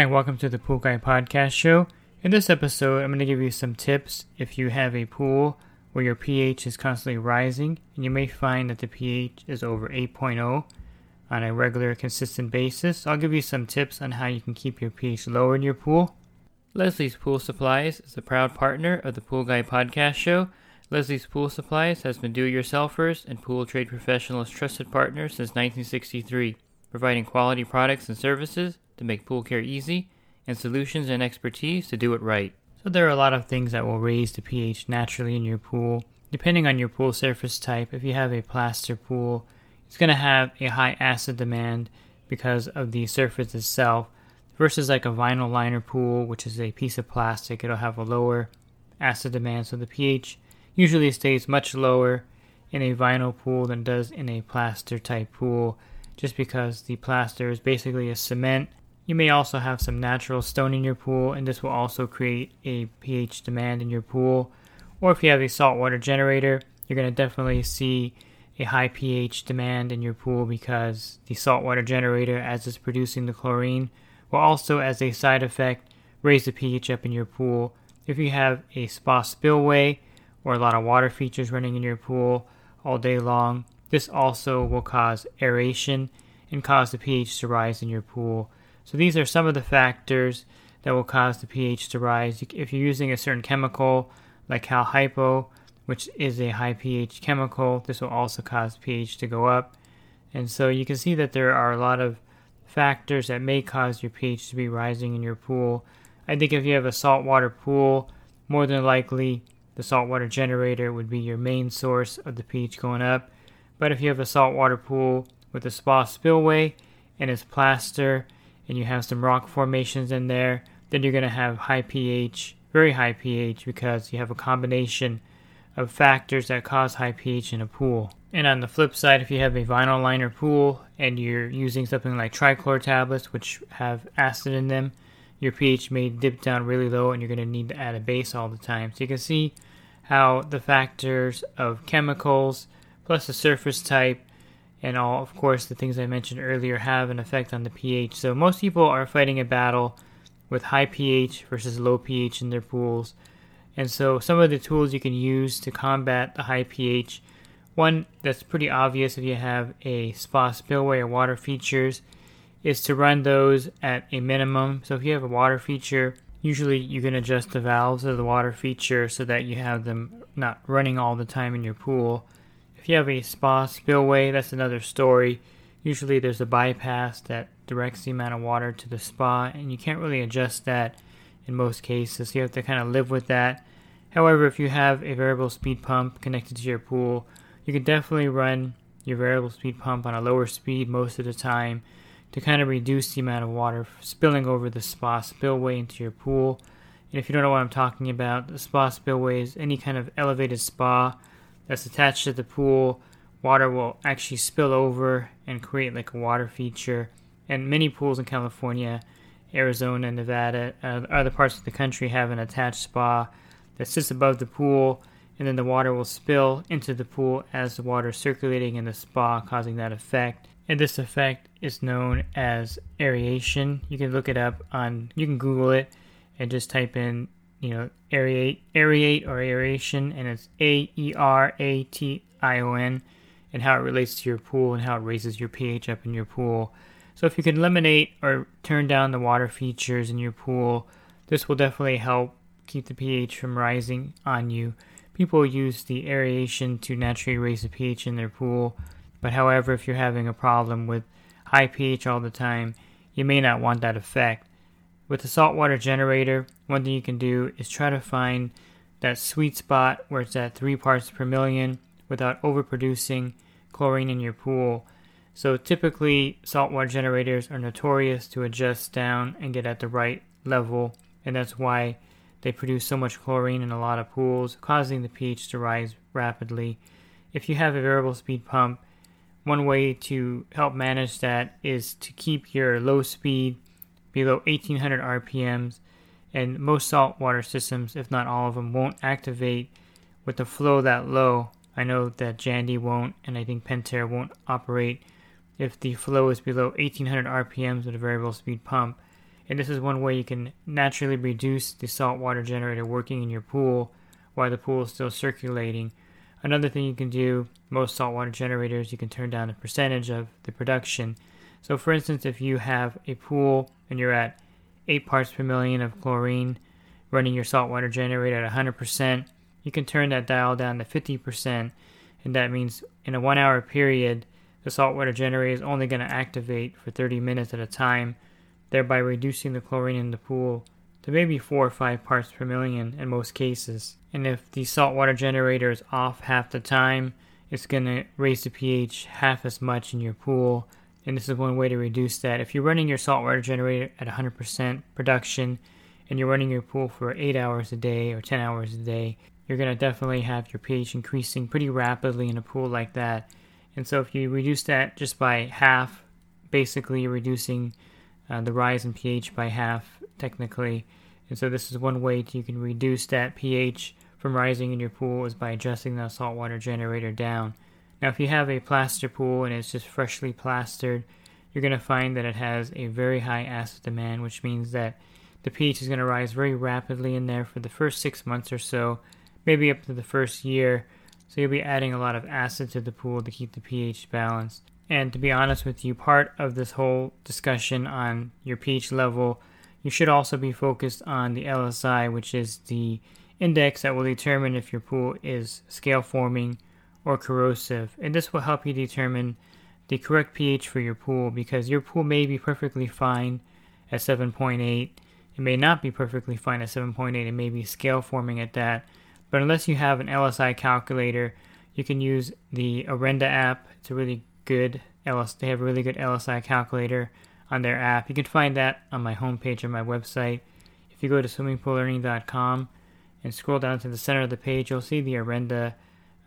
Hi, welcome to the Pool Guy Podcast Show. In this episode, I'm going to give you some tips if you have a pool where your pH is constantly rising, and you may find that the pH is over 8.0 on a regular, consistent basis. I'll give you some tips on how you can keep your pH lower in your pool. Leslie's Pool Supplies is a proud partner of the Pool Guy Podcast Show. Leslie's Pool Supplies has been do-it-yourselfers and pool trade professionals' trusted partner since 1963, providing quality products and services to make pool care easy and solutions and expertise to do it right. So there are a lot of things that will raise the pH naturally in your pool. Depending on your pool surface type, if you have a plaster pool, it's going to have a high acid demand because of the surface itself versus like a vinyl liner pool, which is a piece of plastic. It'll have a lower acid demand, so the pH usually stays much lower in a vinyl pool than does in a plaster type pool, just because the plaster is basically a cement. You may also have some natural stone in your pool, and this will also create a pH demand in your pool. Or if you have a saltwater generator, you're going to definitely see a high pH demand in your pool because the saltwater generator, as it's producing the chlorine, will also, as a side effect, raise the pH up in your pool. If you have a spa spillway or a lot of water features running in your pool all day long, this also will cause aeration and cause the pH to rise in your pool. So these are some of the factors that will cause the pH to rise. If you're using a certain chemical like Cal Hypo, which is a high pH chemical. This will also cause pH to go up. And so you can see that there are a lot of factors that may cause your pH to be rising in your pool. I think if you have a saltwater pool, more than likely the saltwater generator would be your main source of the pH going up. But if you have a saltwater pool with a spa spillway and it's plaster and you have some rock formations in there, then you're going to have high pH, very high pH, because you have a combination of factors that cause high pH in a pool. And on the flip side, if you have a vinyl liner pool and you're using something like trichlor tablets, which have acid in them, your pH may dip down really low and you're going to need to add a base all the time. So you can see how the factors of chemicals plus the surface type and all, of course, the things I mentioned earlier have an effect on the pH. So most people are fighting a battle with high pH versus low pH in their pools. And so, some of the tools you can use to combat the high pH one that's pretty obvious if you have a spa spillway or water features is to run those at a minimum. So, if you have a water feature, usually you can adjust the valves of the water feature so that you have them not running all the time in your pool. If you have a spa spillway, that's another story. Usually, there's a bypass that directs the amount of water to the spa, and you can't really adjust that in most cases. You have to kind of live with that. However, if you have a variable speed pump connected to your pool, you can definitely run your variable speed pump on a lower speed most of the time to kind of reduce the amount of water spilling over the spa spillway into your pool. And if you don't know what I'm talking about, the spa spillway is any kind of elevated spa that's attached to the pool. Water will actually spill over and create like a water feature. And many pools in California Arizona, Nevada, uh, other parts of the country have an attached spa that sits above the pool, and then the water will spill into the pool as the water is circulating in the spa, causing that effect. And this effect is known as aeration. You can look it up on, you can Google it and just type in, you know, aerate, aerate or aeration, and it's A E R A T I O N, and how it relates to your pool and how it raises your pH up in your pool. So if you can eliminate or turn down the water features in your pool, this will definitely help keep the pH from rising on you. People use the aeration to naturally raise the pH in their pool, but however, if you're having a problem with high pH all the time, you may not want that effect. With the saltwater generator, one thing you can do is try to find that sweet spot where it's at 3 parts per million, without overproducing chlorine in your pool. So typically, saltwater generators are notorious to adjust down and get at the right level, and that's why they produce so much chlorine in a lot of pools, causing the pH to rise rapidly. If you have a variable speed pump, one way to help manage that is to keep your low speed below 1800 RPMs, and most saltwater systems, if not all of them, won't activate with the flow that low. I know that Jandy won't, and I think Pentair won't operate if the flow is below 1800 RPMs with a variable speed pump. And this is one way you can naturally reduce the saltwater generator working in your pool while the pool is still circulating. Another thing you can do, most saltwater generators, you can turn down the percentage of the production. So, for instance, if you have a pool and you're at 8 parts per million of chlorine running your saltwater generator at 100%, you can turn that dial down to 50%. And that means in a one hour period, the saltwater generator is only going to activate for 30 minutes at a time, thereby reducing the chlorine in the pool to maybe 4 or 5 parts per million in most cases. And if the saltwater generator is off half the time, it's going to raise the pH half as much in your pool. And this is one way to reduce that. If you're running your saltwater generator at 100% production and you're running your pool for 8 hours a day or 10 hours a day, you're going to definitely have your pH increasing pretty rapidly in a pool like that. And so if you reduce that just by half, basically you're reducing uh, the rise in pH by half technically. And so this is one way to you can reduce that pH from rising in your pool is by adjusting the saltwater generator down. Now if you have a plaster pool and it's just freshly plastered, you're going to find that it has a very high acid demand, which means that the pH is going to rise very rapidly in there for the first six months or so, maybe up to the first year. So you'll be adding a lot of acid to the pool to keep the pH balanced. And to be honest with you, part of this whole discussion on your pH level, you should also be focused on the LSI, which is the index that will determine if your pool is scale forming or corrosive. And this will help you determine the correct pH for your pool because your pool may be perfectly fine at 7.8. It may not be perfectly fine at 7.8. It may be scale forming at that. But unless you have an LSI calculator, you can use the Orenda app. It's a really good LS. They have a really good LSI calculator on their app. You can find that on my homepage on my website. If you go to swimmingpoollearning.com and scroll down to the center of the page, you'll see the Orenda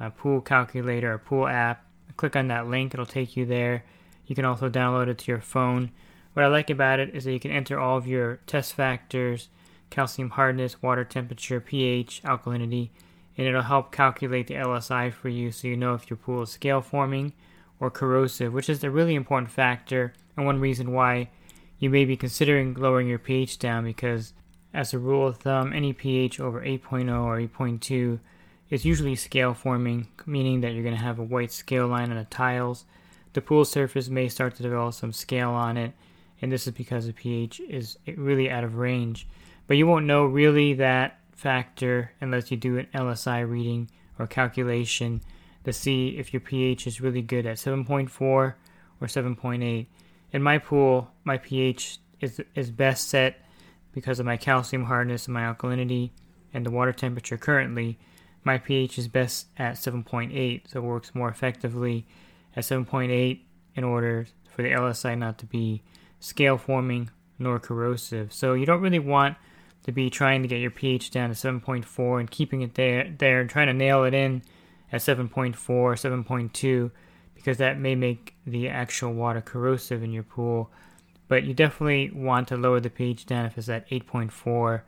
uh, pool calculator or pool app. Click on that link; it'll take you there. You can also download it to your phone. What I like about it is that you can enter all of your test factors calcium hardness, water temperature, pH, alkalinity, and it'll help calculate the LSI for you so you know if your pool is scale forming or corrosive, which is a really important factor and one reason why you may be considering lowering your pH down because, as a rule of thumb, any pH over 8.0 or 8.2 is usually scale forming, meaning that you're going to have a white scale line on the tiles. The pool surface may start to develop some scale on it, and this is because the pH is really out of range. But you won't know really that factor unless you do an LSI reading or calculation to see if your pH is really good at 7.4 or 7.8. In my pool, my pH is, is best set because of my calcium hardness and my alkalinity and the water temperature currently. My pH is best at 7.8, so it works more effectively at 7.8 in order for the LSI not to be scale forming nor corrosive. So you don't really want to be trying to get your pH down to 7.4 and keeping it there, there and trying to nail it in at 7.4, 7.2, because that may make the actual water corrosive in your pool. But you definitely want to lower the pH down if it's at 8.4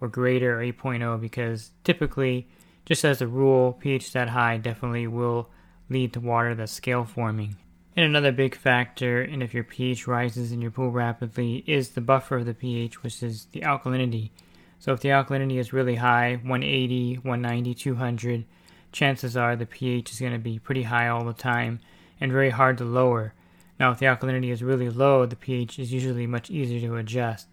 or greater or 8.0, because typically, just as a rule, pH that high definitely will lead to water that's scale forming. And another big factor in if your pH rises in your pool rapidly is the buffer of the pH, which is the alkalinity. So if the alkalinity is really high, 180, 190, 200, chances are the pH is going to be pretty high all the time and very hard to lower. Now, if the alkalinity is really low, the pH is usually much easier to adjust.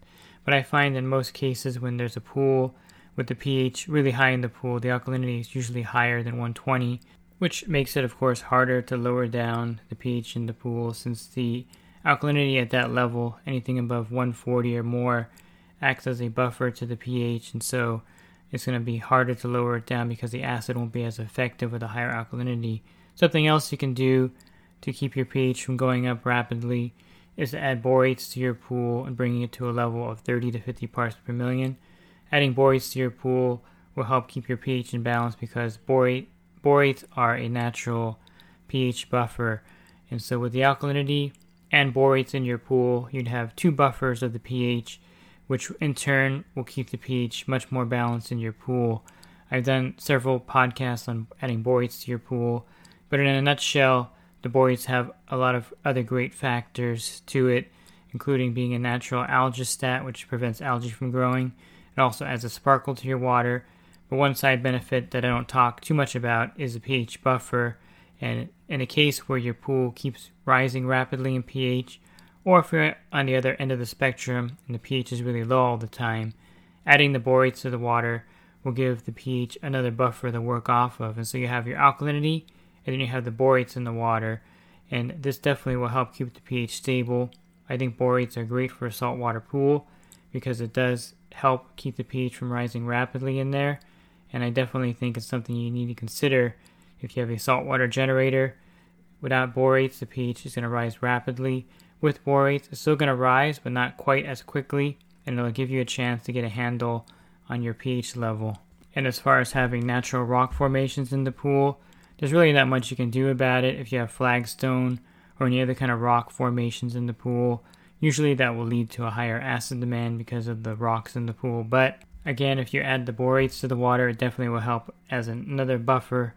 But I find in most cases when there's a pool with the pH really high in the pool, the alkalinity is usually higher than 120 which makes it, of course, harder to lower down the pH in the pool since the alkalinity at that level, anything above 140 or more, acts as a buffer to the pH, and so it's going to be harder to lower it down because the acid won't be as effective with a higher alkalinity. Something else you can do to keep your pH from going up rapidly is to add borates to your pool and bringing it to a level of 30 to 50 parts per million. Adding borates to your pool will help keep your pH in balance because borate, borates are a natural pH buffer. And so, with the alkalinity and borates in your pool, you'd have two buffers of the pH, which in turn will keep the pH much more balanced in your pool. I've done several podcasts on adding borates to your pool, but in a nutshell, the borates have a lot of other great factors to it, including being a natural algistat, which prevents algae from growing. It also adds a sparkle to your water. But one side benefit that I don't talk too much about is the pH buffer. And in a case where your pool keeps rising rapidly in pH, or if you're on the other end of the spectrum and the pH is really low all the time, adding the borates to the water will give the pH another buffer to work off of. And so you have your alkalinity and then you have the borates in the water. And this definitely will help keep the pH stable. I think borates are great for a saltwater pool because it does help keep the pH from rising rapidly in there. And I definitely think it's something you need to consider if you have a saltwater generator. Without borates, the pH is going to rise rapidly. With borates, it's still going to rise, but not quite as quickly, and it'll give you a chance to get a handle on your pH level. And as far as having natural rock formations in the pool, there's really not much you can do about it if you have flagstone or any other kind of rock formations in the pool. Usually that will lead to a higher acid demand because of the rocks in the pool. But again, if you add the borates to the water, it definitely will help as another buffer.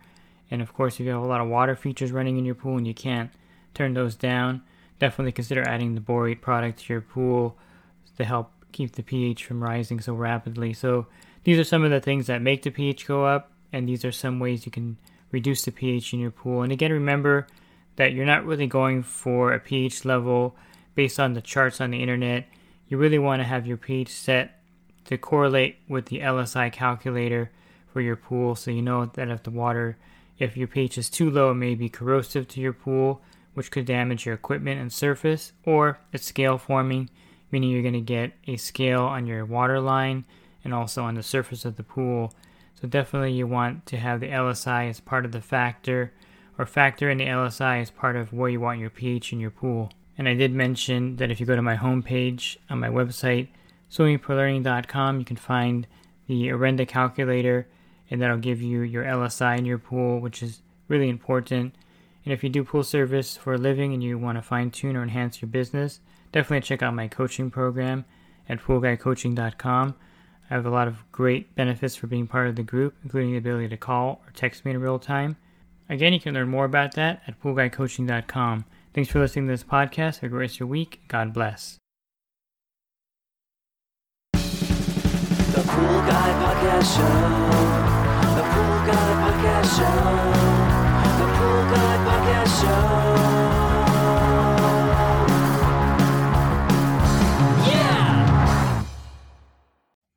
And of course, if you have a lot of water features running in your pool and you can't turn those down, definitely consider adding the borate product to your pool to help keep the pH from rising so rapidly. So these are some of the things that make the pH go up, and these are some ways you can reduce the pH in your pool. And again, remember that you're not really going for a pH level based on the charts on the internet. You really want to have your pH set to correlate with the LSI calculator for your pool so you know that if the water, if your pH is too low, it may be corrosive to your pool, which could damage your equipment and surface, or it's scale forming, meaning you're going to get a scale on your water line and also on the surface of the pool so definitely you want to have the LSI as part of the factor or factor in the LSI as part of where you want your pH in your pool. And I did mention that if you go to my homepage on my website, swimmingpoollearning.com, you can find the Orenda calculator and that'll give you your LSI in your pool, which is really important. And if you do pool service for a living and you want to fine tune or enhance your business, definitely check out my coaching program at poolguycoaching.com. I have a lot of great benefits for being part of the group, including the ability to call or text me in real time. Again, you can learn more about that at poolguycoaching.com. Thanks for listening to this podcast. Have a great rest of your week. God bless. The Pool Guy Podcast Show. The Pool Guy Podcast Show. The Pool Guy Podcast Show. Yeah!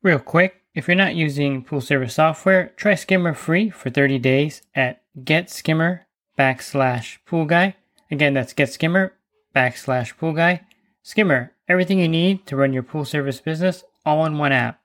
Real quick, if you're not using pool service software, try Skimmer free for 30 days at getskimmer backslash pool guy. Again, that's getskimmer backslash pool guy. Skimmer, everything you need to run your pool service business all in one app.